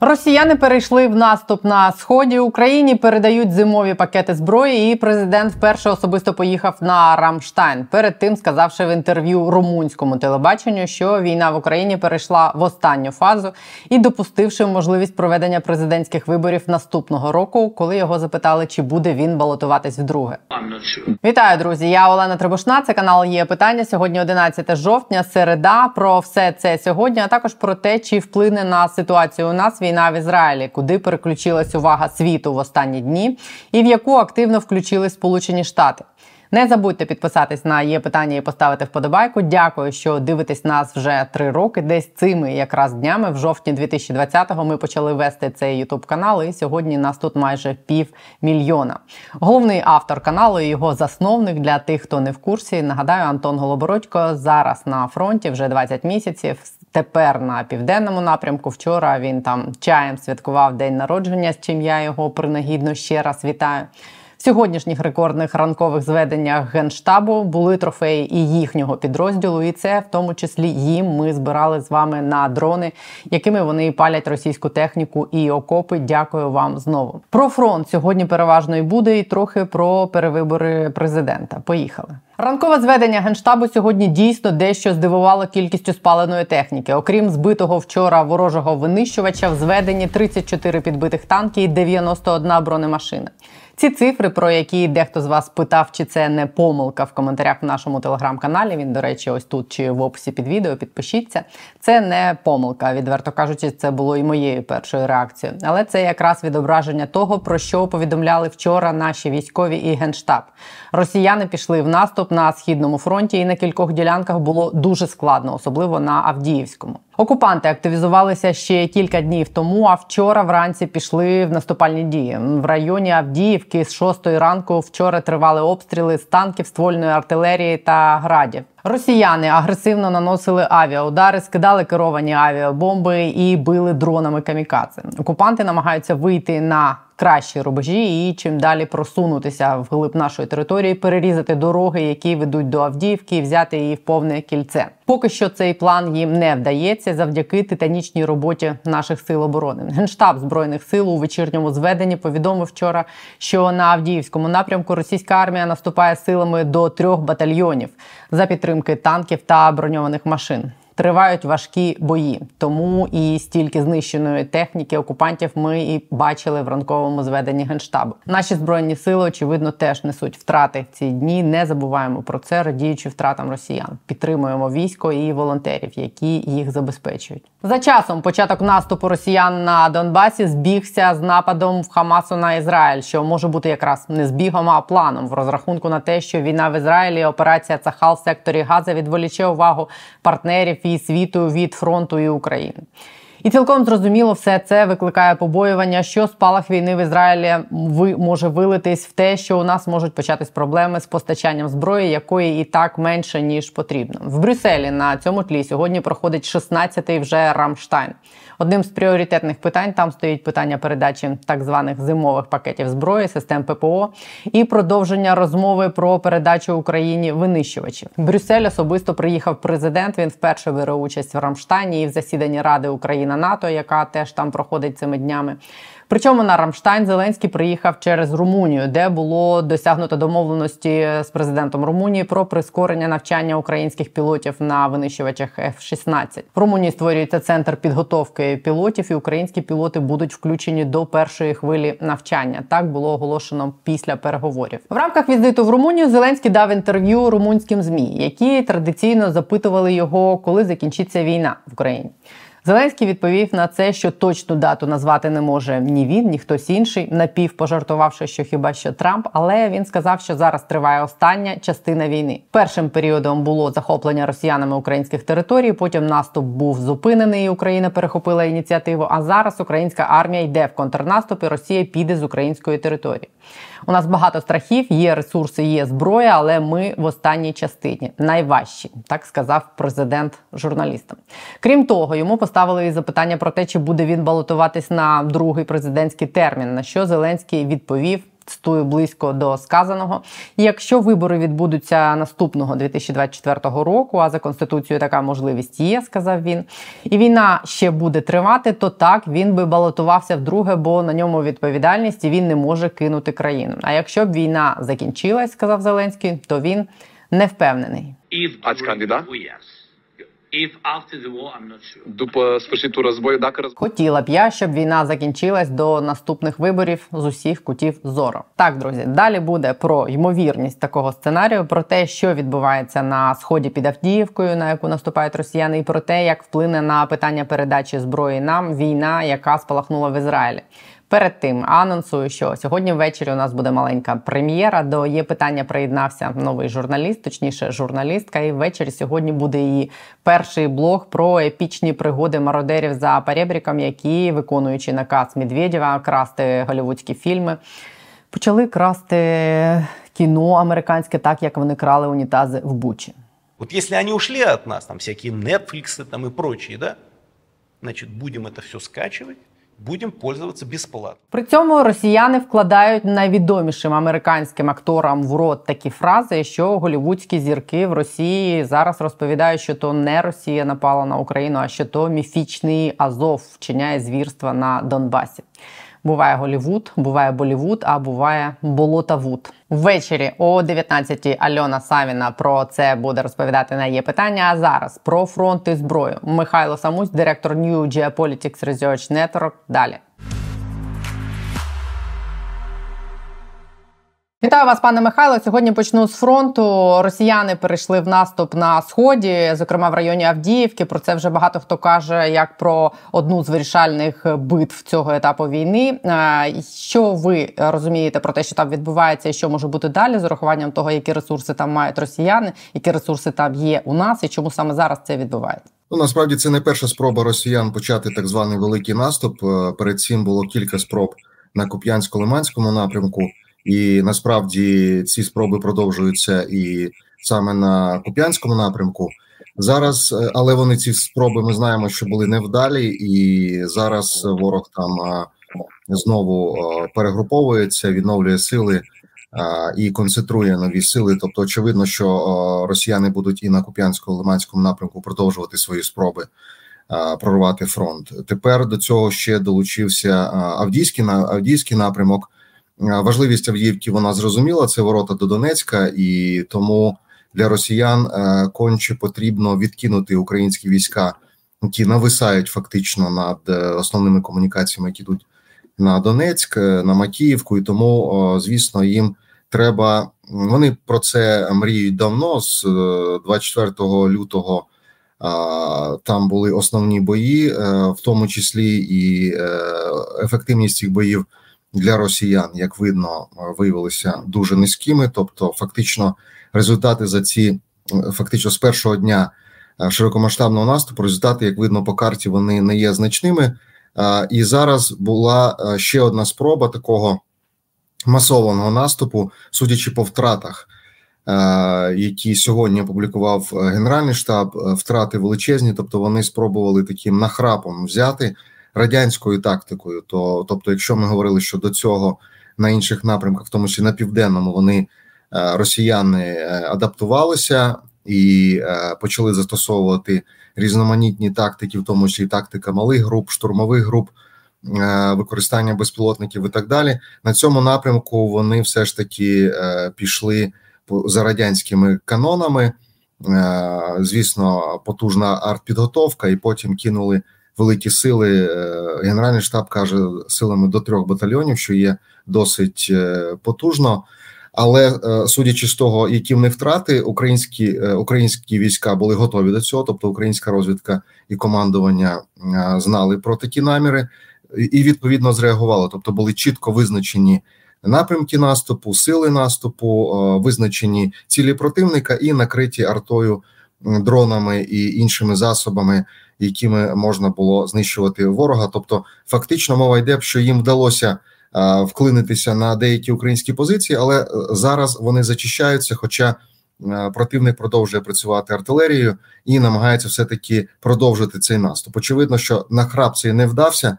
Росіяни перейшли в наступ на сході Україні. Передають зимові пакети зброї. І президент вперше особисто поїхав на Рамштайн. Перед тим сказавши в інтерв'ю румунському телебаченню, що війна в Україні перейшла в останню фазу і допустивши можливість проведення президентських виборів наступного року, коли його запитали, чи буде він балотуватись вдруге. Вітаю, друзі! Я Олена Требушна. Це канал є питання. Сьогодні 11 жовтня, середа. Про все це сьогодні, а також про те, чи вплине на ситуацію у нас війна в Ізраїлі, куди переключилась увага світу в останні дні, і в яку активно включили Сполучені Штати. Не забудьте підписатись на є питання і поставити вподобайку. Дякую, що дивитесь нас вже три роки. Десь цими якраз днями, в жовтні 2020-го, ми почали вести цей ютуб канал. І сьогодні нас тут майже пів мільйона. Головний автор каналу, і його засновник для тих, хто не в курсі. Нагадаю, Антон Голобородько зараз на фронті вже 20 місяців. Тепер на південному напрямку. Вчора він там чаєм святкував день народження, з чим я його принагідно ще раз вітаю. Сьогоднішніх рекордних ранкових зведеннях генштабу були трофеї і їхнього підрозділу, і це в тому числі їм ми збирали з вами на дрони, якими вони палять російську техніку і окопи. Дякую вам знову. Про фронт сьогодні переважно і буде, і трохи про перевибори президента. Поїхали. Ранкове зведення генштабу сьогодні дійсно дещо здивувало кількістю спаленої техніки. Окрім збитого вчора ворожого винищувача, в зведенні 34 підбитих танки і 91 бронемашина. Ці цифри, про які дехто з вас питав, чи це не помилка в коментарях в нашому телеграм-каналі. Він, до речі, ось тут чи в описі під відео. Підпишіться. Це не помилка. Відверто кажучи, це було і моєю першою реакцією. Але це якраз відображення того, про що повідомляли вчора наші військові і генштаб. Росіяни пішли в наступ на східному фронті, і на кількох ділянках було дуже складно, особливо на Авдіївському. Окупанти активізувалися ще кілька днів тому. А вчора вранці пішли в наступальні дії в районі Авдіївки з 6 ранку. Вчора тривали обстріли з танків, ствольної артилерії та градів. Росіяни агресивно наносили авіаудари, скидали керовані авіабомби і били дронами камікадзе. Окупанти намагаються вийти на кращі рубежі і чим далі просунутися в глиб нашої території, перерізати дороги, які ведуть до Авдіївки, і взяти її в повне кільце. Поки що цей план їм не вдається завдяки титанічній роботі наших сил оборони. Генштаб збройних сил у вечірньому зведенні повідомив вчора, що на Авдіївському напрямку російська армія наступає силами до трьох батальйонів за підтримки танків та броньованих машин тривають важкі бої. Тому і стільки знищеної техніки окупантів ми і бачили в ранковому зведенні генштабу. Наші збройні сили очевидно теж несуть втрати в ці дні. Не забуваємо про це, радіючи втратам росіян. Підтримуємо військо і волонтерів, які їх забезпечують. За часом початок наступу росіян на Донбасі збігся з нападом в Хамасу на Ізраїль, що може бути якраз не збігом, а планом в розрахунку на те, що війна в Ізраїлі, операція Цахал в секторі Газа відволіче увагу партнерів і світу від фронту і України. І цілком зрозуміло, все це викликає побоювання, що спалах війни в Ізраїлі може вилитись в те, що у нас можуть початись проблеми з постачанням зброї, якої і так менше ніж потрібно. В Брюсселі на цьому тлі сьогодні проходить 16-й вже Рамштайн. Одним з пріоритетних питань там стоїть питання передачі так званих зимових пакетів зброї, систем ППО і продовження розмови про передачу Україні винищувачів. Брюссель особисто приїхав президент. Він вперше бере участь в Рамштані і в засіданні Ради Україна НАТО, яка теж там проходить цими днями. Причому на Рамштайн Зеленський приїхав через Румунію, де було досягнуто домовленості з президентом Румунії про прискорення навчання українських пілотів на винищувачах F-16. В Румунії створюється центр підготовки пілотів, і українські пілоти будуть включені до першої хвилі навчання. Так було оголошено після переговорів. В рамках візиту в Румунію Зеленський дав інтерв'ю румунським змі, які традиційно запитували його, коли закінчиться війна в Україні. Зеленський відповів на це, що точну дату назвати не може ні він, ні хтось інший, напів пожартувавши, що хіба що Трамп. Але він сказав, що зараз триває остання частина війни. Першим періодом було захоплення росіянами українських територій. Потім наступ був зупинений. і Україна перехопила ініціативу. А зараз українська армія йде в контрнаступ і Росія піде з української території. У нас багато страхів, є ресурси, є зброя, але ми в останній частині найважчі, так сказав президент журналістам. Крім того, йому поставили і запитання про те, чи буде він балотуватись на другий президентський термін. На що Зеленський відповів. Цитую близько до сказаного. Якщо вибори відбудуться наступного 2024 року, а за конституцією така можливість є, сказав він. І війна ще буде тривати, то так він би балотувався вдруге, бо на ньому відповідальність і він не може кинути країну. А якщо б війна закінчилась, сказав Зеленський, то він не впевнений. Ați După sfârșitul războiului, dacă războiul Хотіла б я, щоб війна закінчилась до наступних виборів з усіх кутів зору. Так, друзі, далі буде про ймовірність такого сценарію, про те, що відбувається на сході під Авдіївкою, на яку наступають росіяни, і про те, як вплине на питання передачі зброї нам війна, яка спалахнула в Ізраїлі. Перед тим анонсую, що сьогодні ввечері у нас буде маленька прем'єра. До є питання приєднався новий журналіст, точніше, журналістка. І ввечері сьогодні буде її перший блог про епічні пригоди мародерів за перебріком, які, виконуючи наказ Медведєва, красти голівудські фільми, почали красти кіно американське, так як вони крали унітази в Бучі. Вот если они ушли от нас, там всякие Netflix там и прочие, да, значит, будем это все скачивать, будем пользоваться бесплатно. При цьому росіяни вкладають найвідомішим американським акторам в рот такі фрази, що голівудські зірки в Росії зараз розповідають, що то не Росія напала на Україну, а що то міфічний Азов вчиняє звірства на Донбасі. Буває Голівуд, буває Болівуд, а буває Болотавуд. Ввечері о 19-й Альона Савіна про це буде розповідати на є питання. А зараз про фронт і зброю. Михайло Самусь, директор New Geopolitics Research Network. Далі. Вітаю вас, пане Михайло. Сьогодні почну з фронту. Росіяни перейшли в наступ на сході, зокрема в районі Авдіївки. Про це вже багато хто каже, як про одну з вирішальних битв цього етапу війни. Е, Що ви розумієте про те, що там відбувається, і що може бути далі, з урахуванням того, які ресурси там мають росіяни, які ресурси там є у нас, і чому саме зараз це відбувається? Ну, насправді це не перша спроба росіян почати так званий великий наступ. Е, Перед цим було кілька спроб на Куп'янсько-Лиманському напрямку, і насправді ці спроби продовжуються і саме на Куп'янському напрямку. Зараз, е, але вони ці спроби ми знаємо, що були невдалі, і зараз ворог там е, знову е, перегруповується, відновлює сили і концентрує нові сили. Тобто, очевидно, що росіяни будуть і на Куп'янсько-Лиманському напрямку продовжувати свої спроби прорвати фронт. Тепер до цього ще долучився Авдійський на Авдійський напрямок. Е, Важливість Авдіївки вона зрозуміла. Це ворота до Донецька, і тому для росіян е, конче потрібно відкинути українські війська, які нависають фактично над е, основними комунікаціями, які йдуть на Донецьк, на Макіївку, і тому, звісно, їм треба. Вони про це мріють давно. З е, 24 лютого там були основні бої, в тому числі і ефективність цих боїв для росіян, як видно, е, виявилися дуже низькими. Тобто, фактично, результати за ці е, фактично з першого дня е, широкомасштабного наступу, результати, як видно по карті, вони не є значними. І зараз була ще одна спроба такого масованого наступу, судячи по втратах, які сьогодні опублікував Генеральний штаб. Втрати величезні, тобто вони спробували таким нахрапом взяти радянською тактикою. То, тобто, якщо ми говорили, що до цього на інших напрямках, в тому числі на південному, вони е, росіяни е, адаптувалися і е, почали застосовувати різноманітні тактики, в тому числі тактика малих груп, штурмових груп, використання безпілотників і так далі. На цьому напрямку вони все ж таки пішли за радянськими канонами. Звісно, потужна артпідготовка, і потім кинули великі сили. Е, Генеральний штаб каже силами до трьох батальйонів, що є досить е, потужно. Але е, судячи з того, які в них втрати, українські українські війська були готові до цього, тобто українська розвідка і командування знали про такі наміри, і- відповідно зреагували. Тобто були чітко визначені напрямки наступу, сили наступу, визначені цілі противника і накриті артою, дронами і іншими засобами, якими можна було знищувати ворога. Тобто, фактично мова йде, що їм вдалося е, вклинитися на деякі українські позиції, але е, зараз вони зачищаються. Хоча е, противник продовжує працювати артилерією і намагається все таки продовжити цей наступ. Очевидно, що на храп цей не вдався.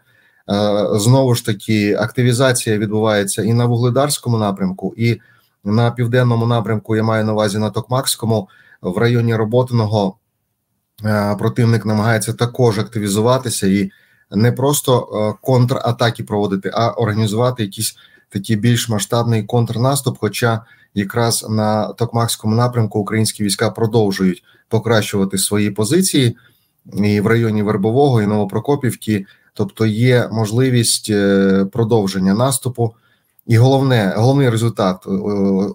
знову ж таки активізація відбувається і на вугледарському напрямку, і на південному напрямку. Я маю на увазі на Токмакському в районі Роботиного противник намагається також активізуватися і не просто контратаки проводити, а організувати якийсь такий більш масштабний контрнаступ. Хоча якраз на Токмакському напрямку українські війська продовжують покращувати свої позиції і в районі Вербового і Новопрокопівки, тобто є можливість е, продовження наступу. І головне, головний результат е,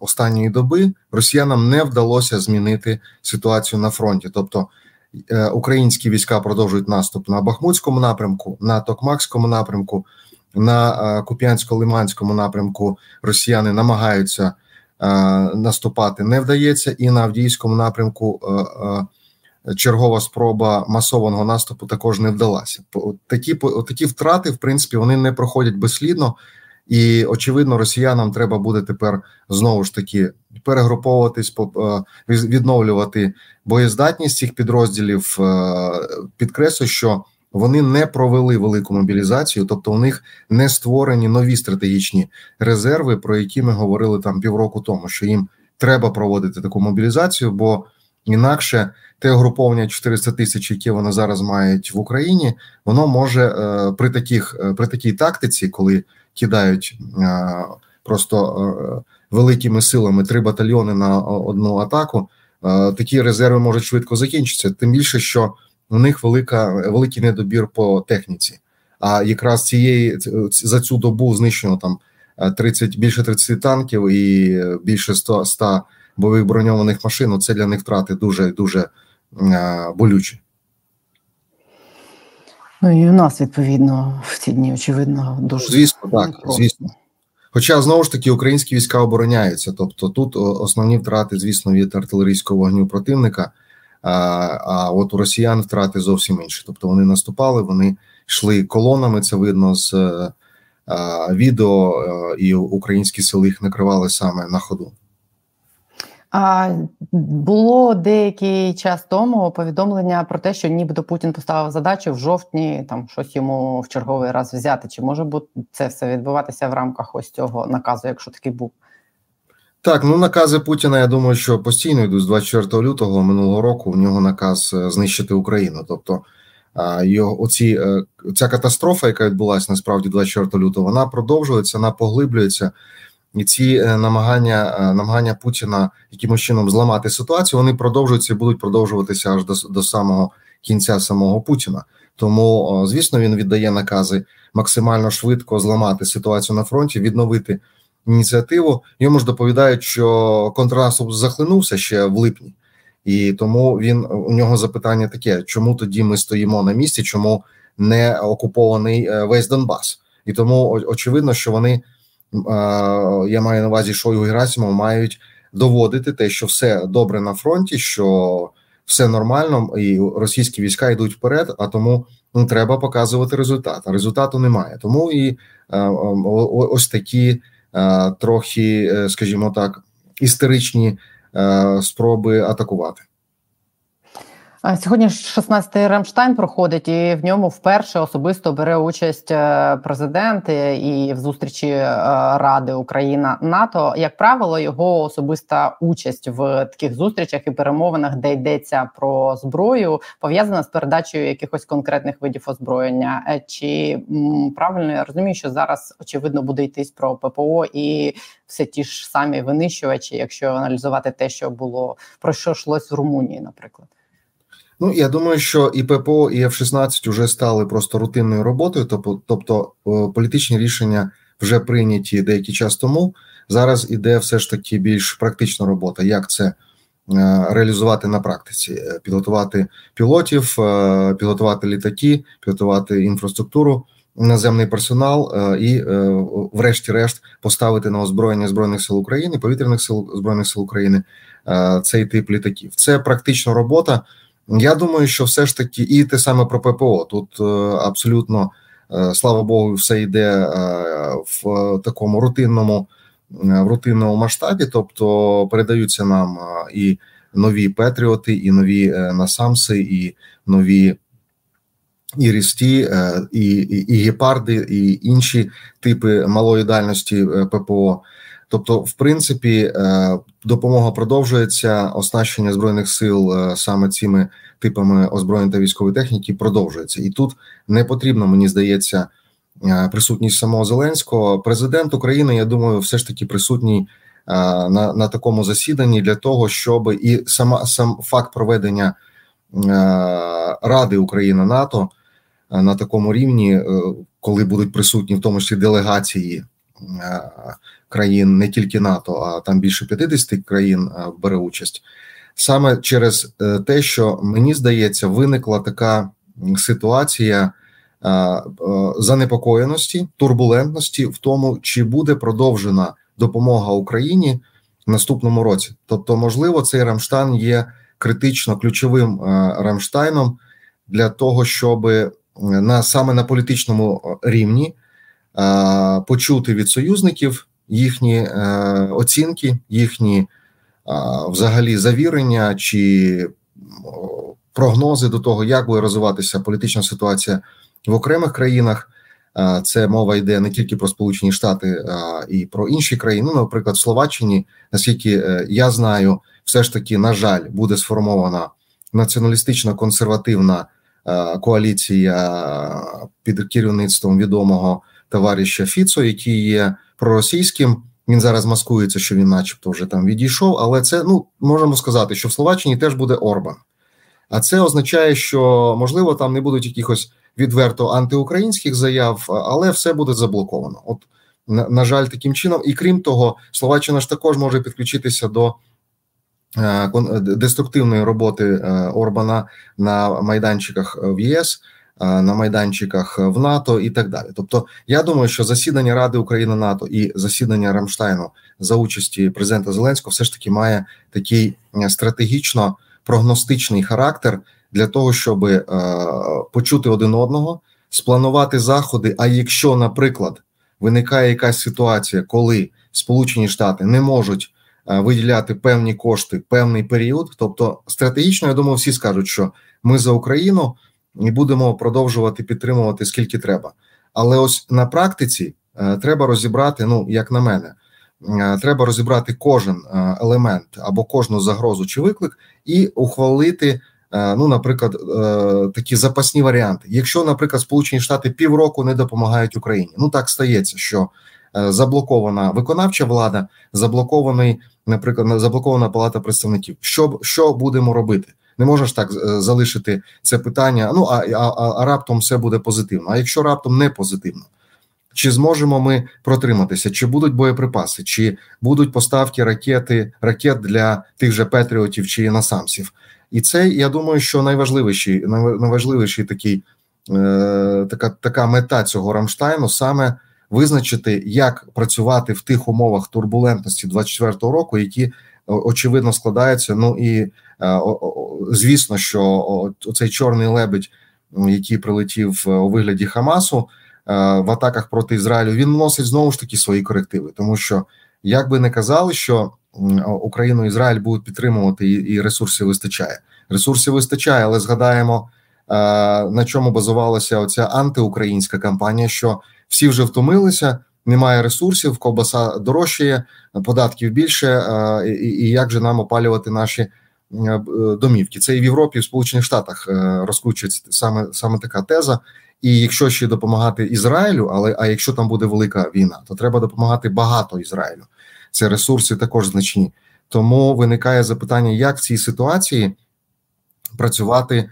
останньої доби росіянам не вдалося змінити ситуацію на фронті. Тобто е, українські війська продовжують наступ на Бахмутському напрямку, на Токмакському напрямку, на Куп'янсько-Лиманському напрямку. Росіяни намагаються наступати, не вдається, і на Авдіївському напрямку чергова спроба масованого наступу також не вдалася. Такі такі втрати, в принципі, вони не проходять безслідно, і очевидно, росіянам треба буде тепер знову ж таки перегруповуватись, відновлювати боєздатність цих підрозділів. Підкреслю, що вони не провели велику мобілізацію, тобто у них не створені нові стратегічні резерви, про які ми говорили там півроку тому, що їм треба проводити таку мобілізацію, бо інакше те угруповання 400 тисяч, яке вони зараз мають в Україні, воно може е, при таких е, при такій тактиці, коли кидають е, просто великими силами три батальйони на одну атаку, такі резерви можуть швидко закінчитися. Тим більше, що у них велика великий недобір по техніці. А якраз цієї за цю добу знищено там 30, більше 30 танків і більше 100, 100 бойових броньованих машин. Це для них втрати дуже дуже болючі. Ну і у нас відповідно в ці дні очевидно дуже звісно, так звісно. Хоча знову ж таки українські війська обороняються, тобто тут основні втрати, звісно, від артилерійського вогню противника. А а от у росіян втрати зовсім інші. Тобто вони наступали, вони йшли колонами. Це видно з а, відео, і українські сили їх накривали саме на ходу. А було деякий час тому повідомлення про те, що нібито Путін поставив задачу в жовтні там щось йому в черговий раз взяти. Чи може бути це все відбуватися в рамках ось цього наказу, якщо такий був? Так, ну накази Путіна. Я думаю, що постійно йдуть з 24 лютого минулого року. В нього наказ е, знищити Україну. Тобто його оці е, ця катастрофа, яка відбулася насправді 24 лютого, вона продовжується, вона поглиблюється. І ці е, намагання намагання Путіна якимось чином зламати ситуацію, вони продовжуються і будуть продовжуватися аж до до самого кінця самого Путіна. Тому, звісно, він віддає накази максимально швидко зламати ситуацію на фронті, відновити ініціативу. Йому ж доповідають, що контрнаступ захлинувся ще в липні, і тому він у нього запитання таке: чому тоді ми стоїмо на місці, чому не окупований е, весь Донбас? І тому очевидно, що вони я маю на увазі Шойгу і Герасимов, мають доводити те, що все добре на фронті, що все нормально, і російські війська йдуть вперед. А тому ну, треба показувати результат. А результату немає. Тому і ось такі трохи, е, скажімо так, істеричні е, спроби атакувати. Сьогодні 16-й Рамштайн проходить, і в ньому вперше особисто бере участь е, президент і в зустрічі е, Ради Україна НАТО. Як правило, його особиста участь в таких зустрічах і перемовинах, де йдеться про зброю, пов'язана з передачею якихось конкретних видів озброєння. Е, чи правильно я розумію, що зараз очевидно буде йтись про ППО і все ті ж самі винищувачі, якщо аналізувати те, що було про що йшлось в Румунії, наприклад. Ну я думаю, що і ППО, і F-16 вже стали просто рутинною роботою. Тобто, тобто політичні рішення вже прийняті деякий час тому. Зараз іде все ж таки більш практична робота. Як це е, реалізувати на практиці? Е, підготувати пілотів, підготувати літаки, підготувати інфраструктуру, наземний персонал і, врешті-решт, поставити на озброєння збройних сил України, повітряних сил збройних сил України цей тип літаків. Це практична робота. Я думаю, що все ж таки і те саме про ППО. Тут е, абсолютно, е, слава Богу, все йде е, в такому рутинному в рутинному масштабі, тобто передаються нам і нові Петріоти, і нові Насамси, і нові і рісті, і, і, і гепарди, і інші типи малої дальності ППО. Тобто, в принципі, допомога продовжується. Оснащення збройних сил саме цими типами озброєння та військової техніки продовжується, і тут не потрібно, мені здається, присутність самого Зеленського. Президент України, я думаю, все ж таки присутній на на такому засіданні для того, щоб і сама сам факт проведення Ради України НАТО на такому рівні, е, коли будуть присутні в тому числі делегації країн не тільки НАТО, а там більше 50 країн бере участь. Саме через е, те, що мені здається, виникла така ситуація занепокоєності, турбулентності в тому, чи буде продовжена допомога Україні в наступному році. Тобто, можливо, цей Рамштайн є критично ключовим е, Рамштайном для того, щоб е, на саме на політичному рівні е, почути від союзників їхні оцінки, їхні взагалі завірення чи прогнози до того, як буде розвиватися політична ситуація в окремих країнах. Це мова йде не тільки про Сполучені Штати, а і про інші країни. Ну, наприклад, в Словаччині, наскільки е, я знаю, все ж таки, на жаль, буде сформована націоналістично консервативна е, коаліція під керівництвом відомого товариша Фіцо, який є проросійським. Він зараз маскується, що він, начебто, вже там відійшов. Але це ну можемо сказати, що в Словаччині теж буде Орбан. А це означає, що можливо там не будуть якихось відверто антиукраїнських заяв, але все буде заблоковано. От на, на жаль, таким чином, і крім того, Словаччина ж також може підключитися до е, деструктивної роботи е, Орбана на майданчиках в ЄС. Е, на майданчиках в НАТО і так далі. Тобто, я думаю, що засідання Ради України НАТО і засідання Рамштайну за участі президента Зеленського все ж таки має такий стратегічно прогностичний характер, для того, щоб е, почути один одного, спланувати заходи. А якщо, наприклад, виникає якась ситуація, коли Сполучені Штати не можуть е, виділяти певні кошти певний період, тобто стратегічно, я думаю, всі скажуть, що ми за Україну і будемо продовжувати підтримувати скільки треба. Але ось на практиці е, треба розібрати, ну як на мене. Е, треба розібрати кожен е, елемент або кожну загрозу чи виклик і ухвалити ну, наприклад, такі запасні варіанти. Якщо, наприклад, Сполучені Штати півроку не допомагають Україні, ну так стається, що заблокована виконавча влада, заблокований, наприклад, заблокована палата представників. Що що будемо робити? Не можеш так залишити це питання. Ну а, а, а раптом все буде позитивно. А якщо раптом не позитивно, чи зможемо ми протриматися? Чи будуть боєприпаси, чи будуть поставки ракети ракет для тих же Петріотів чи насамсів? І це я думаю, що найважливіший найважливіший такий е, така така мета цього Рамштайну саме визначити, як працювати в тих умовах турбулентності 24-го року, які очевидно складаються. Ну і е, звісно, що цей чорний лебедь, який прилетів у вигляді Хамасу е, в атаках проти Ізраїлю, він вносить знову ж таки свої корективи, тому що як би не казали, що Україну Ізраїль будуть підтримувати, і ресурсів вистачає. Ресурсів вистачає, але згадаємо на чому базувалася оця антиукраїнська кампанія. Що всі вже втомилися, немає ресурсів, ковбаса дорожчає, податків більше, і як же нам опалювати наші домівки? Це і в Європі, і в Сполучених Штатах е, розкручується саме саме така теза. І якщо ще допомагати Ізраїлю, але а якщо там буде велика війна, то треба допомагати багато Ізраїлю це ресурси також значні. Тому виникає запитання, як в цій ситуації працювати е,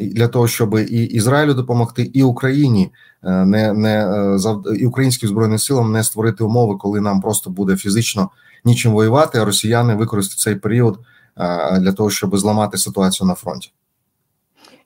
для того, щоб і Ізраїлю допомогти, і Україні е, не не е, і українським збройним силам не створити умови, коли нам просто буде фізично нічим воювати, а росіяни використають цей період для того, щоб зламати ситуацію на фронті.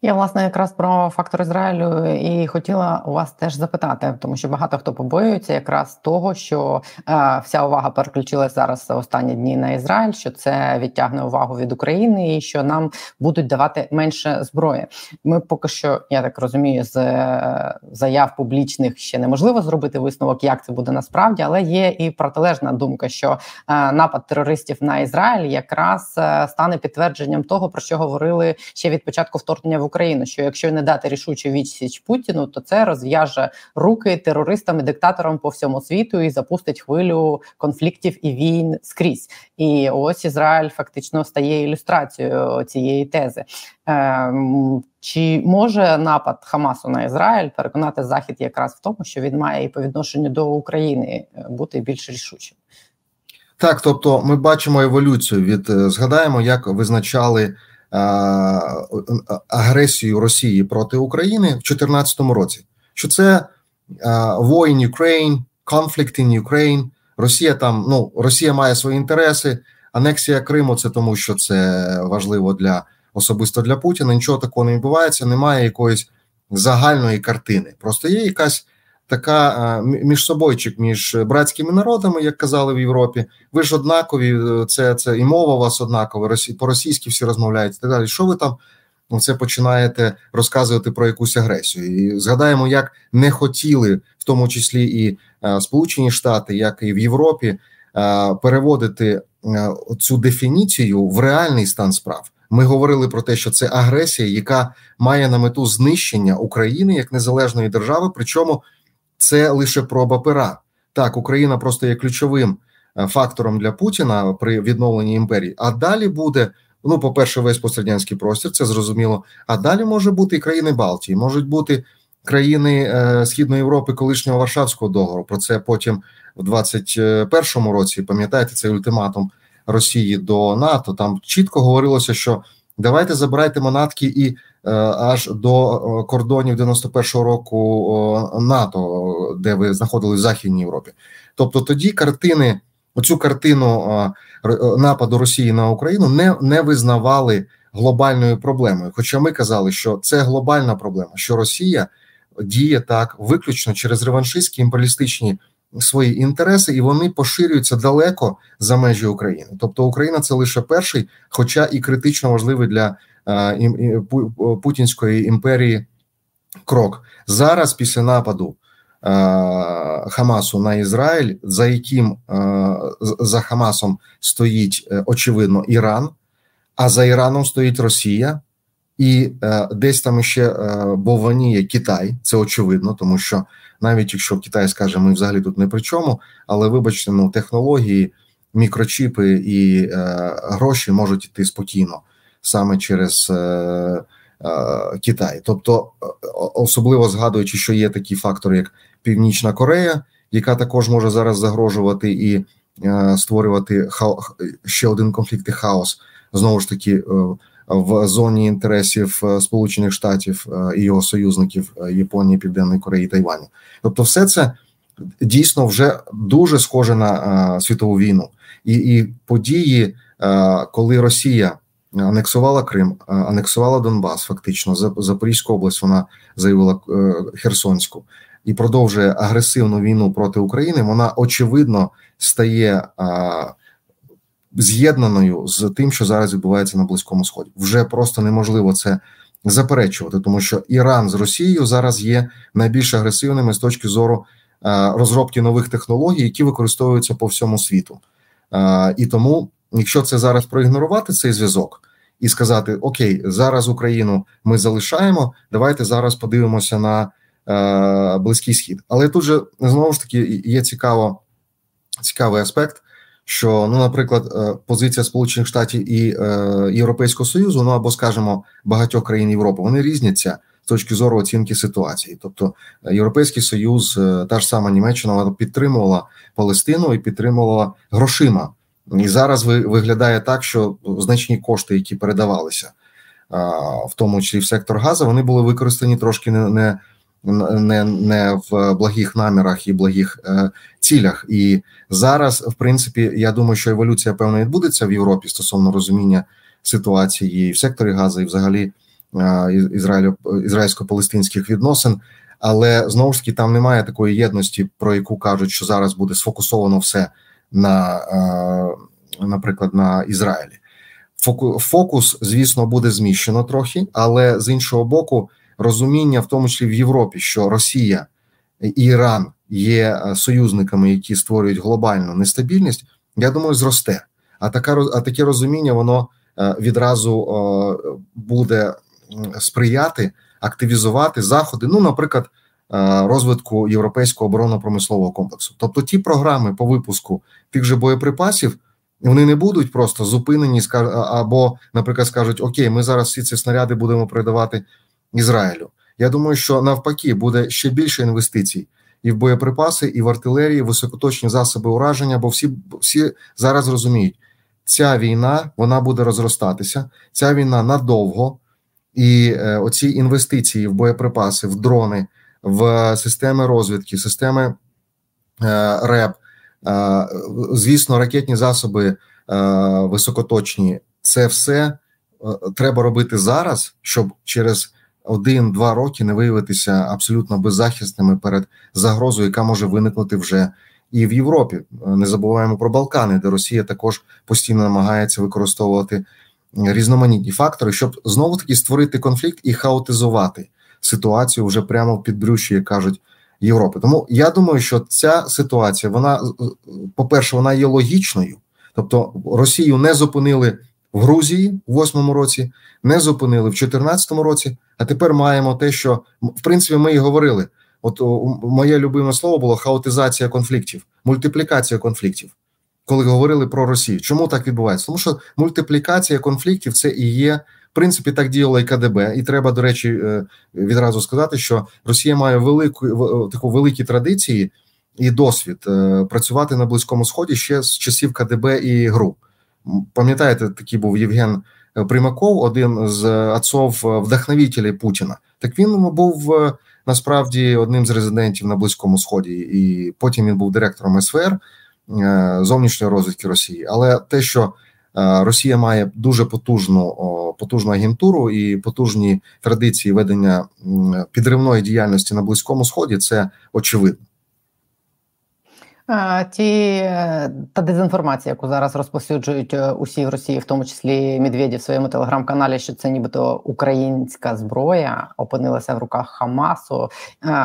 Я власне якраз про фактор Ізраїлю і хотіла у вас теж запитати, тому що багато хто побоюється якраз того, що е, вся увага переключилась зараз останні дні на Ізраїль, що це відтягне увагу від України і що нам будуть давати менше зброї. Ми поки що, я так розумію, з е, заяв публічних ще неможливо зробити висновок, як це буде насправді, але є і протилежна думка, що е, напад терористів на Ізраїль якраз е, стане підтвердженням того, про що говорили ще від початку вторгнення в Україну. Що якщо не дати рішучу відсіч Путіну, то це розв'яже руки терористам і диктаторам по всьому світу і запустить хвилю конфліктів і війн скрізь. І ось Ізраїль фактично стає ілюстрацією цієї тези. Е, чи може напад Хамасу на Ізраїль переконати Захід якраз в тому, що він має і по відношенню до України е, бути більш рішучим? Так, тобто ми бачимо еволюцію від е, згадаємо, як визначали агресію Росії проти України в 2014 році. Що це war in Ukraine, conflict in Ukraine, Росія там ну Росія має свої інтереси. Анексія Криму це тому, що це важливо для особисто для Путіна. Нічого такого не відбувається. Немає якоїсь загальної картини. Просто є якась така між собойчик, між братськими народами, як казали в Європі. Ви ж однакові, це це і мова у вас однакова. по російськи всі розмовляють і так далі. Що ви там? Це починаєте розказувати про якусь агресію, і згадаємо, як не хотіли, в тому числі і Сполучені Штати, як і в Європі, переводити цю дефініцію в реальний стан справ. Ми говорили про те, що це агресія, яка має на мету знищення України як незалежної держави. Причому це лише проба пера. Так, Україна просто є ключовим фактором для Путіна при відновленні імперії. А далі буде. Ну, по перше, весь пострадянський простір, це зрозуміло. А далі може бути і країни Балтії, можуть бути країни е, Східної Європи, колишнього Варшавського договору. Про це потім в 21-му році пам'ятаєте цей ультиматум Росії до НАТО. Там чітко говорилося, що давайте забирайте манатки і е, аж до е, кордонів 91-го року НАТО, де ви знаходились в Західній Європі. Тобто тоді картини, оцю картину нападу Росії на Україну не, не визнавали глобальною проблемою. Хоча ми казали, що це глобальна проблема, що Росія діє так виключно через реваншистські імперіалістичні свої інтереси, і вони поширюються далеко за межі України. Тобто Україна це лише перший, хоча і критично важливий для е, Путінської імперії крок зараз. Після нападу е, Хамасу на Ізраїль, за яким е, за Хамасом стоїть очевидно Іран, а за Іраном стоїть Росія. І е, десь там ще е, бованіє Китай, це очевидно, тому що навіть якщо Китай скаже, ми взагалі тут не при чому, але вибачте, ну технології, мікрочіпи і е, гроші можуть йти спокійно саме через е, е, Китай. Тобто, особливо згадуючи, що є такі фактори, як Північна Корея, яка також може зараз загрожувати і е, створювати ще один конфлікт і хаос знову ж таки. В зоні інтересів Сполучених Штатів і його союзників Японії, Південної Кореї Тайваню. Тобто, все це дійсно вже дуже схоже на світову війну, і і події, коли Росія анексувала Крим, анексувала Донбас, фактично Запорізьку область. Вона заявила Херсонську і продовжує агресивну війну проти України. Вона очевидно стає з'єднаною з тим, що зараз відбувається на близькому сході. Вже просто неможливо це заперечувати, тому що Іран з Росією зараз є найбільш агресивними з точки зору е, розробки нових технологій, які використовуються по всьому світу. Е, і тому, якщо це зараз проігнорувати цей зв'язок. І сказати: Окей, зараз Україну ми залишаємо. Давайте зараз подивимося на е, близький схід. Але тут же знову ж таки є цікаво цікавий аспект що, ну, наприклад, е, позиція Сполучених Штатів і е, Європейського Союзу, ну або скажімо, багатьох країн Європи, вони різняться з точки зору оцінки ситуації. Тобто, е, Європейський Союз, та ж сама Німеччина вона підтримувала Палестину і підтримувала грошима. І зараз виглядає так, що значні кошти, які передавалися, в тому числі в сектор газу, вони були використані трошки не не не в благих намірах і благих е, цілях. І зараз, в принципі, я думаю, що еволюція певно відбудеться в Європі стосовно розуміння ситуації і в секторі газу, і взагалі е, ізраїльсько-палестинських відносин. Але знову ж таки там немає такої єдності, про яку кажуть, що зараз буде сфокусовано все на, е, наприклад, на Ізраїлі. Фокус, звісно, буде зміщено трохи, але з іншого боку розуміння, в тому числі в Європі, що Росія і Іран є е, союзниками, які створюють глобальну нестабільність, я думаю, зросте. А така а таке розуміння воно е, відразу буде сприяти активізувати заходи. Ну, наприклад, розвитку європейського оборонно-промислового комплексу. Тобто, ті програми по випуску тих же боєприпасів. Вони не будуть просто зупинені, або, наприклад, скажуть: Окей, ми зараз всі ці снаряди будемо передавати Ізраїлю. Я думаю, що навпаки буде ще більше інвестицій і в боєприпаси, і в артилерії, високоточні засоби ураження. Бо всі всі зараз розуміють, ця війна вона буде розростатися. Ця війна надовго, і е, оці інвестиції в боєприпаси, в дрони, в системи розвідки, системи е, РЕБ, е, звісно, ракетні засоби е, високоточні. Це все е, треба робити зараз, щоб через один-два роки не виявитися абсолютно беззахисними перед загрозою, яка може виникнути вже і в Європі. Не забуваємо про Балкани, де Росія також постійно намагається використовувати різноманітні фактори, щоб знову таки створити конфлікт і хаотизувати ситуацію вже прямо в підбрющі, як кажуть. Європи, тому я думаю, що ця ситуація, вона по перше, вона є логічною, тобто Росію не зупинили в Грузії в восьмому році, не зупинили в 2014 році. А тепер маємо те, що в принципі ми і говорили. От моє любиме слово було хаотизація конфліктів, мультиплікація конфліктів, коли говорили про Росію. Чому так відбувається? Тому що мультиплікація конфліктів це і є. В принципі, так діяло і КДБ, і треба, до речі, е, відразу сказати, що Росія має велику таку великі традиції і досвід е, працювати на близькому сході ще з часів КДБ і ГРУ. Пам'ятаєте, такий був Євген Е, Примаков, один з отцов е, вдохновителів Путіна. Так він був е, насправді одним з резидентів на Близькому Сході, і потім він був директором СВР зовнішньої розвідки Росії. Але те, що Росія має дуже потужну потужну агентуру і потужні традиції ведення підривної діяльності на близькому сході, це очевидно. Ті та дезінформація, яку зараз розповсюджують е, усі в Росії, в тому числі Медведі в своєму телеграм-каналі, що це нібито українська зброя опинилася в руках Хамасу.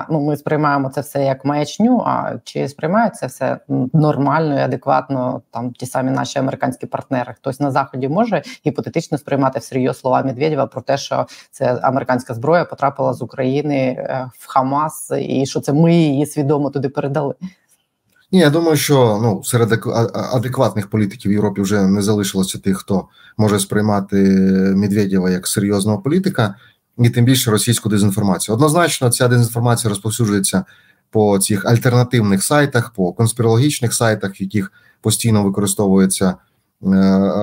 Ну ми сприймаємо це все як маячню. А чи сприймають це все нормально і адекватно? Там ті самі наші американські партнери, хтось на заході може гіпотетично сприймати всерйоз слова Медведєва про те, що це американська зброя потрапила з України е, в Хамас, і що це ми її свідомо туди передали. Ні, я думаю, що ну серед адекватних політиків в Європі вже не залишилося тих, хто може сприймати Медведєва як серйозного політика, і тим більше російську дезінформацію. Однозначно, ця дезінформація розповсюджується по цих альтернативних сайтах, по конспірологічних сайтах, в яких постійно використовується е,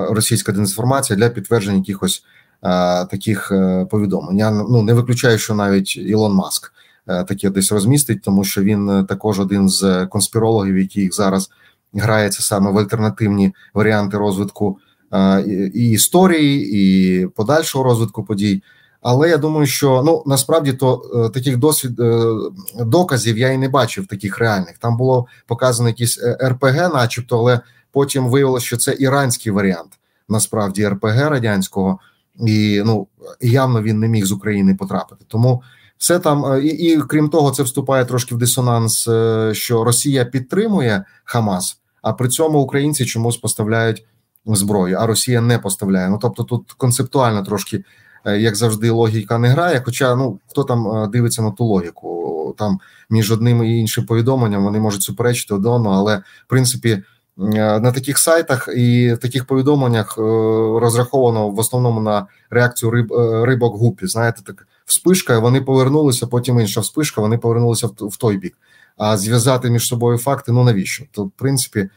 російська дезінформація для підтвердження якихось е, таких е, повідомлень. Я ну не виключаю, що навіть Ілон Маск. Е, таке десь розмістить, тому що він е, також один з конспірологів, який зараз грається саме в альтернативні варіанти розвитку е, і історії, і подальшого розвитку подій. Але я думаю, що ну насправді то таких досвід доказів я і не бачив таких реальних. Там було показано якісь РПГ, начебто, але потім виявилося, що це іранський варіант насправді РПГ радянського, і ну явно він не міг з України потрапити. Тому все там е, і, і крім того, це вступає трошки в дисонанс, е, що Росія підтримує Хамас, а при цьому українці чомусь поставляють зброю, а Росія не поставляє. Ну тобто, тут концептуально трошки, е, як завжди, логіка не грає. Хоча ну хто там дивиться на ту логіку, там між одним і іншим повідомленням вони можуть суперечити одному, але в принципі. На таких сайтах і в таких повідомленнях розраховано в основному на реакцію риб рибок гупі. Знаєте, так вспишка, вони повернулися, потім інша вспишка, вони повернулися в той бік. А зв'язати між собою факти ну навіщо? То, в принципі,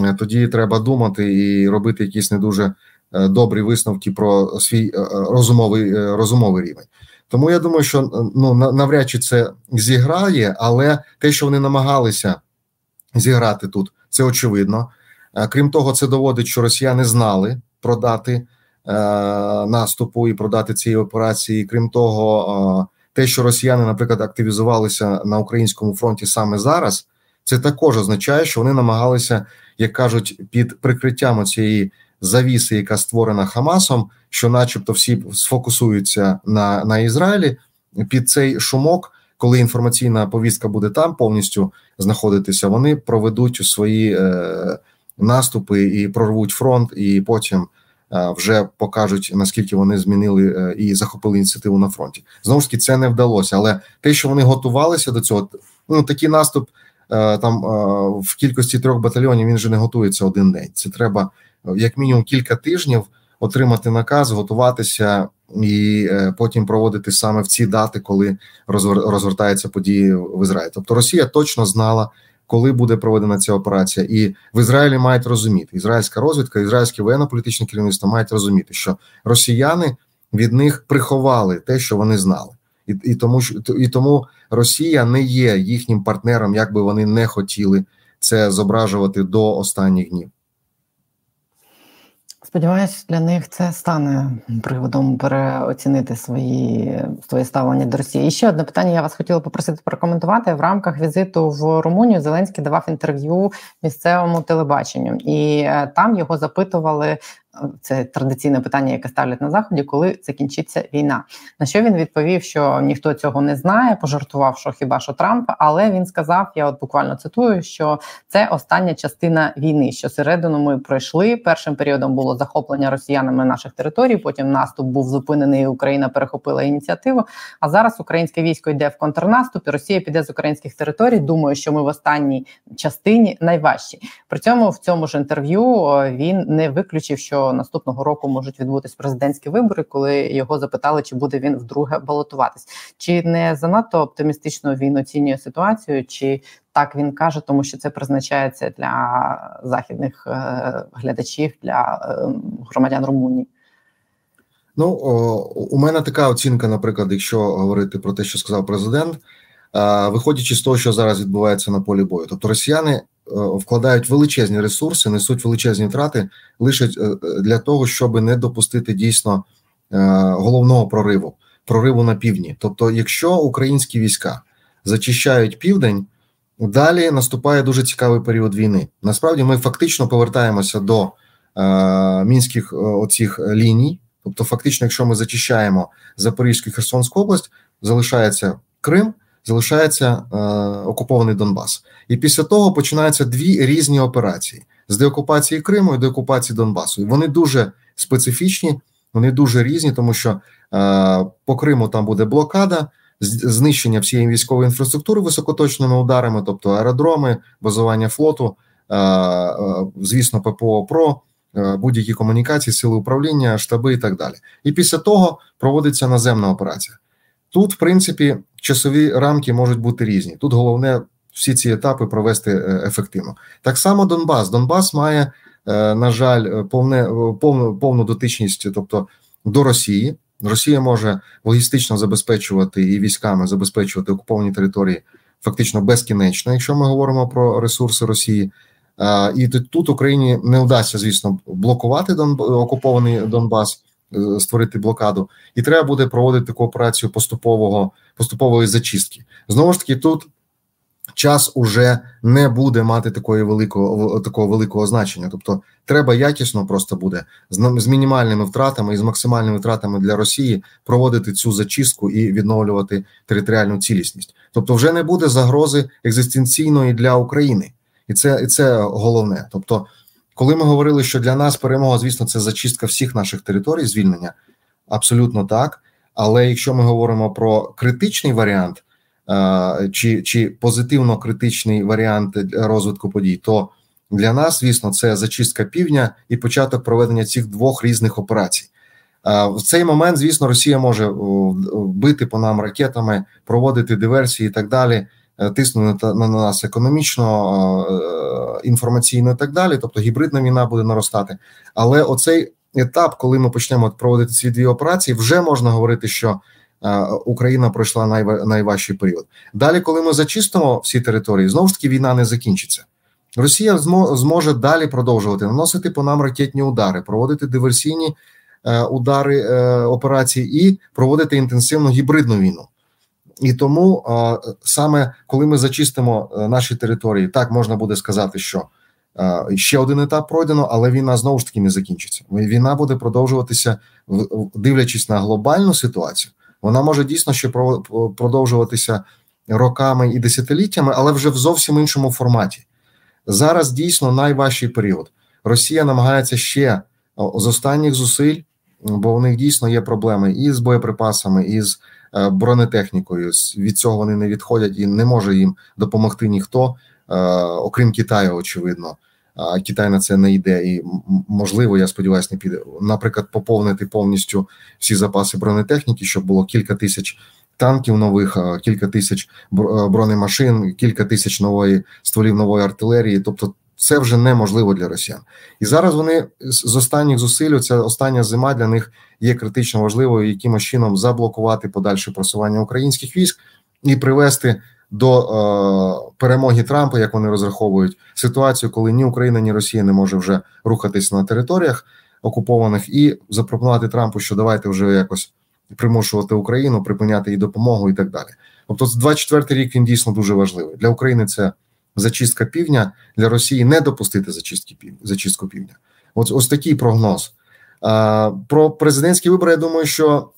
е, тоді треба думати і робити якісь не дуже е, добрі висновки про свій е, розумовий розумовий рівень. Тому я думаю, що ну навряд чи це зіграє, але те, що вони намагалися зіграти тут, це очевидно. Крім того, це доводить, що росіяни знали про дати наступу і продати цієї операції. Крім того, е, те, що росіяни, наприклад, активізувалися на українському фронті саме зараз, це також означає, що вони намагалися, як кажуть, під прикриттям цієї завіси, яка створена Хамасом, що, начебто, всі сфокусуються на, на Ізраїлі, під цей шумок. Коли інформаційна повістка буде там повністю знаходитися, вони проведуть свої е, наступи і прорвуть фронт, і потім вже покажуть наскільки вони змінили і захопили ініціативу на фронті. Знову ж таки, це не вдалося, але те, що вони готувалися до цього, ну такий наступ там в кількості трьох батальйонів він же не готується один день. Це треба як мінімум кілька тижнів отримати наказ, готуватися і е, потім проводити саме в ці дати, коли розгортаються події в Ізраїлі. Тобто Росія точно знала. Коли буде проведена ця операція, і в Ізраїлі мають розуміти ізраїльська розвідка, ізраїльське воєнно-політичне керівництво мають розуміти, що росіяни від них приховали те, що вони знали, і і тому і тому Росія не є їхнім партнером, як би вони не хотіли це зображувати до останніх днів. Сподіваюсь, для них це стане приводом переоцінити свої своє ставлення до Росії. І ще одне питання. Я вас хотіла попросити прокоментувати в рамках візиту в Румунію. Зеленський давав інтерв'ю місцевому телебаченню, і е, там його запитували це традиційне питання, яке ставлять на заході, коли закінчиться війна. На що він відповів, що ніхто цього не знає, пожартував, що хіба що Трамп, але він сказав: я от буквально цитую, що це остання частина війни. Що середину ми пройшли. Першим періодом було захоплення росіянами наших територій. Потім наступ був зупинений. Україна перехопила ініціативу. А зараз українське військо йде в контрнаступ. і Росія піде з українських територій. Думаю, що ми в останній частині найважчі. При цьому в цьому ж інтерв'ю він не виключив, що наступного року можуть відбутись президентські вибори, коли його запитали, чи буде він вдруге балотуватись, чи не занадто оптимістично він оцінює ситуацію, чи так він каже, тому що це призначається для західних е, глядачів для е, громадян Румунії. Ну у мене така оцінка, наприклад, якщо говорити про те, що сказав президент, е, виходячи з того, що зараз відбувається на полі бою, тобто росіяни вкладають величезні ресурси, несуть величезні втрати лише е, для того, щоб не допустити дійсно е, головного прориву, прориву на півдні. Тобто, якщо українські війська зачищають південь, далі наступає дуже цікавий період війни. Насправді, ми фактично повертаємося до мінських оцих ліній. Тобто, фактично, якщо ми зачищаємо Запорізьку і Херсонську область, залишається Крим залишається е, окупований Донбас, і після того починаються дві різні операції з деокупації Криму і деокупації Донбасу. І Вони дуже специфічні, вони дуже різні, тому що е, по Криму там буде блокада. Знищення всієї військової інфраструктури високоточними ударами, тобто аеродроми, базування флоту, е, е, звісно, ППО ПРО, е, будь-які комунікації, сили управління, штаби і так далі. І після того проводиться наземна операція. Тут, в принципі, часові рамки можуть бути різні. Тут головне всі ці етапи провести е, ефективно. Так само Донбас. Донбас має, е, на жаль, е, повне повну повну дотичність, тобто до Росії. Росія може логістично забезпечувати і військами забезпечувати окуповані території фактично безкінечно, якщо ми говоримо про ресурси Росії. І тут Україні не вдасться, звісно, блокувати окупований Донбас. Е, створити блокаду, і треба буде проводити таку операцію поступового поступової зачистки. Знову ж таки, тут час уже не буде мати такої великого такого великого значення. Тобто, треба якісно просто буде з, з мінімальними втратами і з максимальними втратами для Росії проводити цю зачистку і відновлювати територіальну цілісність. Тобто, вже не буде загрози екзистенційної для України, і це і це головне. Тобто. Коли ми говорили, що для нас перемога, звісно, це зачистка всіх наших територій, звільнення, абсолютно так. Але якщо ми говоримо про критичний варіант чи чи позитивно критичний варіант розвитку подій, то для нас, звісно, це зачистка півдня і початок проведення цих двох різних операцій. В цей момент, звісно, Росія може бити по нам ракетами, проводити диверсії і так далі. Е, тиснути на нас економічно, е, інформаційно і так далі. Тобто гібридна війна буде наростати. Але оцей етап, коли ми почнемо проводити ці дві операції, вже можна говорити, що е, Україна пройшла найважчий період. Далі, коли ми зачистимо всі території, знову ж таки війна не закінчиться. Росія зможе далі продовжувати наносити по нам ракетні удари, проводити диверсійні удари операції і проводити інтенсивну гібридну війну. І тому саме коли ми зачистимо е, наші території, так можна буде сказати, що ще один етап пройдено, але війна знову ж таки не закінчиться. Війна буде продовжуватися, дивлячись на глобальну ситуацію. Вона може дійсно ще продовжуватися роками і десятиліттями, але вже в зовсім іншому форматі. Зараз дійсно найважчий період. Росія намагається ще з останніх зусиль, бо у них дійсно є проблеми і з боєприпасами, і з бронетехнікою. Від цього вони не відходять і не може їм допомогти ніхто, окрім Китаю, очевидно. А Китай на це не йде, і можливо, я сподіваюся, не піде. Наприклад, поповнити повністю всі запаси бронетехніки, щоб було кілька тисяч танків нових, кілька тисяч бронемашин, кілька тисяч нової стволів нової артилерії. Тобто, це вже неможливо для росіян. І зараз вони з останніх зусиль, ця остання зима для них є критично важливою, якимось чином заблокувати подальше просування українських військ і привести до е, перемоги Трампа, як вони розраховують ситуацію, коли ні Україна, ні Росія не може вже рухатись на територіях окупованих, і запропонувати Трампу, що давайте вже якось примушувати Україну, припиняти їй допомогу і так далі. Тобто, 24 рік він дійсно дуже важливий для України. Це зачистка півдня для Росії не допустити зачистки пів... зачистку півдня. От ось такий прогноз. А, Про президентські вибори. Я думаю, що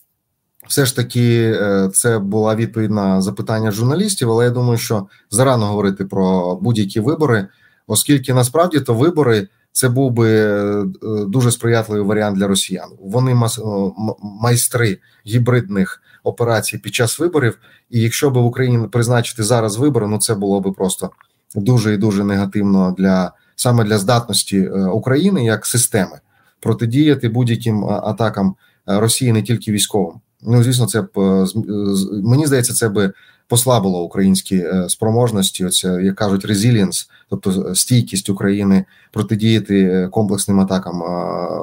все ж таки е, це була відповідь на запитання журналістів, але я думаю, що зарано говорити про будь-які вибори, оскільки насправді то вибори це був би е, дуже сприятливий варіант для росіян. Вони майстри гібридних операцій під час виборів. І якщо б в Україні призначити зараз вибори, ну це було би просто дуже і дуже негативно для саме для здатності е, України як системи протидіяти будь-яким атакам Росії не тільки військовим. Ну звісно, це б мені здається, це би послабило українські е, спроможності. Оце як кажуть, резілієнс, тобто стійкість України протидіяти е, комплексним атакам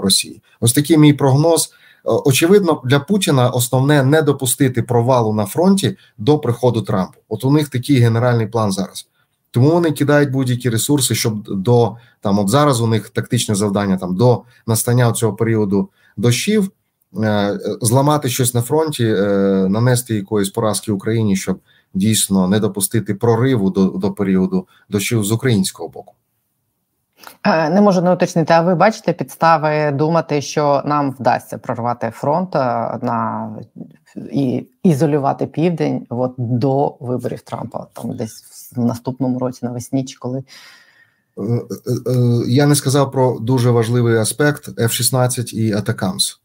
Росії. Ось такий мій прогноз. Очевидно, для Путіна основне не допустити провалу на фронті до приходу Трампа. От у них такий генеральний план зараз. Тому вони кидають будь-які ресурси, щоб до там, от зараз у них тактичне завдання там до настання цього періоду дощів. Е, зламати щось на фронті, е, нанести якоїсь поразки Україні, щоб дійсно не допустити прориву до до періоду дощів з українського боку. Е, не можу не уточнити, а ви бачите підстави думати, що нам вдасться прорвати фронт на і ізолювати південь от до виборів Трампа, там десь в наступному році навесні, чи коли. Я не сказав про дуже важливий аспект F-16 і Атакамс.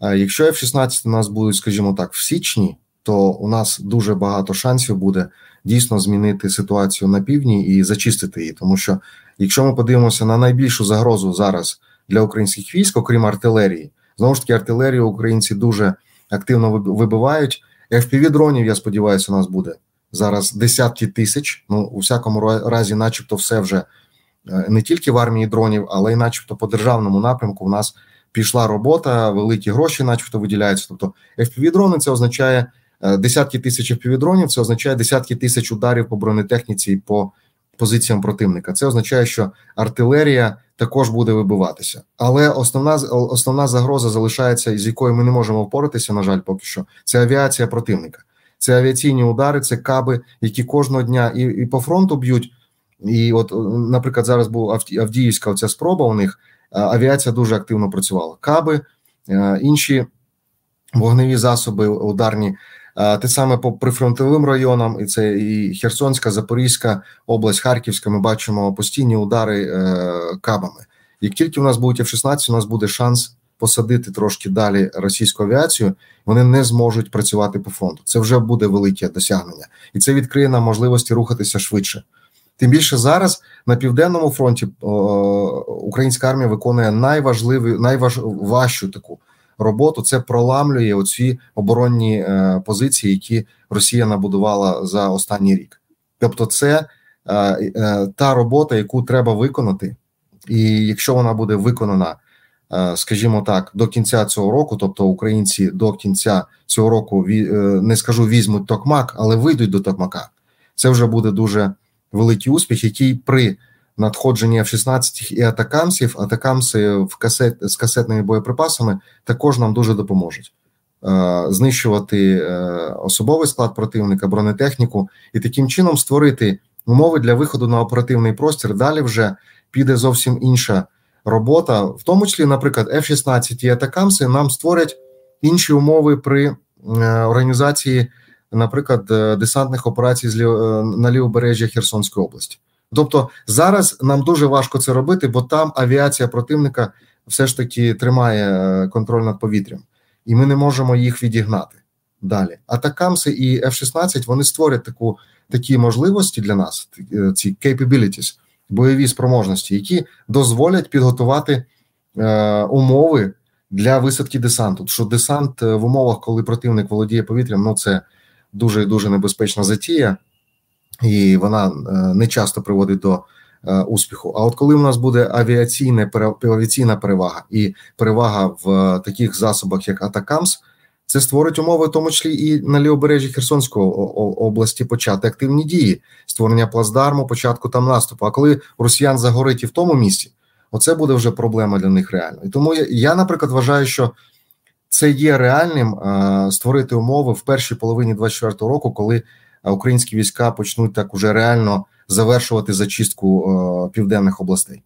Якщо F-16 у нас будуть, скажімо так, в січні, то у нас дуже багато шансів буде дійсно змінити ситуацію на півдні і зачистити її. Тому що якщо ми подивимося на найбільшу загрозу зараз для українських військ, окрім артилерії, знову ж таки, артилерію українці дуже активно вибивають. fpv дронів, я сподіваюся, у нас буде зараз десятки тисяч. Ну у всякому разі, начебто, все вже е, не тільки в армії дронів, але й, начебто, по державному напрямку, в нас пішла робота, великі гроші, начебто, виділяються. Тобто, fpv дрони це означає е, десятки тисяч fpv дронів це означає десятки тисяч ударів по бронетехніці і по позиціям противника. Це означає, що артилерія також буде вибиватися. Але основна основна загроза залишається, з якою ми не можемо впоратися, на жаль, поки що. Це авіація противника. Це авіаційні удари, це каби, які кожного дня і і по фронту б'ють. І, от, наприклад, зараз був Авдіївська оця спроба у них авіація дуже активно працювала. Каби, інші вогневі засоби ударні. Те саме по прифронтовим районам, і це і Херсонська, Запорізька область, Харківська. Ми бачимо постійні удари е, кабами. Як тільки у нас будуть F-16, у нас буде шанс посадити трошки далі російську авіацію, вони не зможуть працювати по фронту. Це вже буде велике досягнення, і це відкриє нам можливості рухатися швидше. Тим більше зараз на південному фронті українська армія виконує найважливу, найважчу таку роботу. Це проламлює оці оборонні е, позиції, які Росія набудувала за останній рік. Тобто, це е, е, та робота, яку треба виконати, і якщо вона буде виконана, скажімо так, до кінця цього року, тобто українці до кінця цього року не скажу візьмуть токмак, але вийдуть до токмака. Це вже буде дуже великий успіх, який при надходженні F-16 і атакамсів, атакамси в касет з касетними боєприпасами також нам дуже допоможуть. Е, знищувати е, особовий склад противника, бронетехніку і таким чином створити умови для виходу на оперативний простір. Далі вже піде зовсім інша робота, в тому числі, наприклад, F-16 і атакамси нам створять інші умови при е, організації наприклад, е, десантних операцій е, на лівобережжя Херсонської області. Тобто зараз нам дуже важко це робити, бо там авіація противника все ж таки тримає е, контроль над повітрям, і ми не можемо їх відігнати далі. Атакамси і F-16 вони створять таку такі можливості для нас, е, ці capabilities, бойові спроможності, які дозволять підготувати е, умови для висадки десанту. Що десант в умовах, коли противник володіє повітрям, ну це дуже дуже небезпечна затія, і вона не часто приводить до. Успіху, а от коли у нас буде авіаційна авіаційна перевага і перевага в таких засобах, як Атакамс, це створить умови, в тому числі і на лівобережжі Херсонської області почати активні дії, створення плацдарму, початку там наступу. А коли росіян загорить і в тому місці, оце буде вже проблема для них реально. І тому я, наприклад, вважаю, що це є реальним е, створити умови в першій половині 24-го року, коли українські війська почнуть так уже реально завершувати зачистку е, південних областей.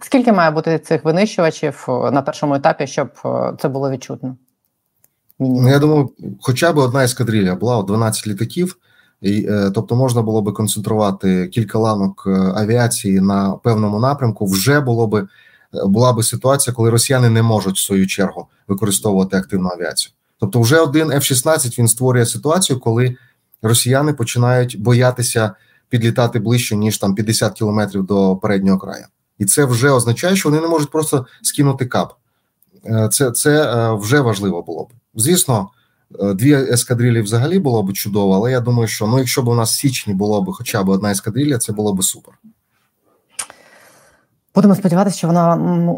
Скільки має бути цих винищувачів на першому етапі, щоб це було відчутно? Ну, я думаю, хоча б одна ескадрилья була 12 літаків, і, е, тобто можна було би концентрувати кілька ланок е, авіації на певному напрямку. Вже було би е, була би ситуація, коли росіяни не можуть в свою чергу використовувати активну авіацію. Тобто, вже один F-16 він створює ситуацію, коли росіяни починають боятися підлітати ближче ніж там 50 кілометрів до переднього краю, і це вже означає, що вони не можуть просто скинути кап. Це, Це вже важливо було б. Звісно, е, дві ескадрилі взагалі було б чудово, але я думаю, що ну, якщо б у нас в січні було б хоча б одна ескадрилля, це було б супер. Будемо сподіватися, що вона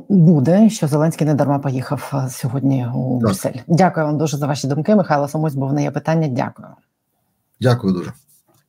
буде. Що Зеленський не дарма поїхав е, сьогодні у Брюссель. Дякую вам дуже за ваші думки. Михайло Самусь, бо в неї є питання. Дякую. Дякую дуже.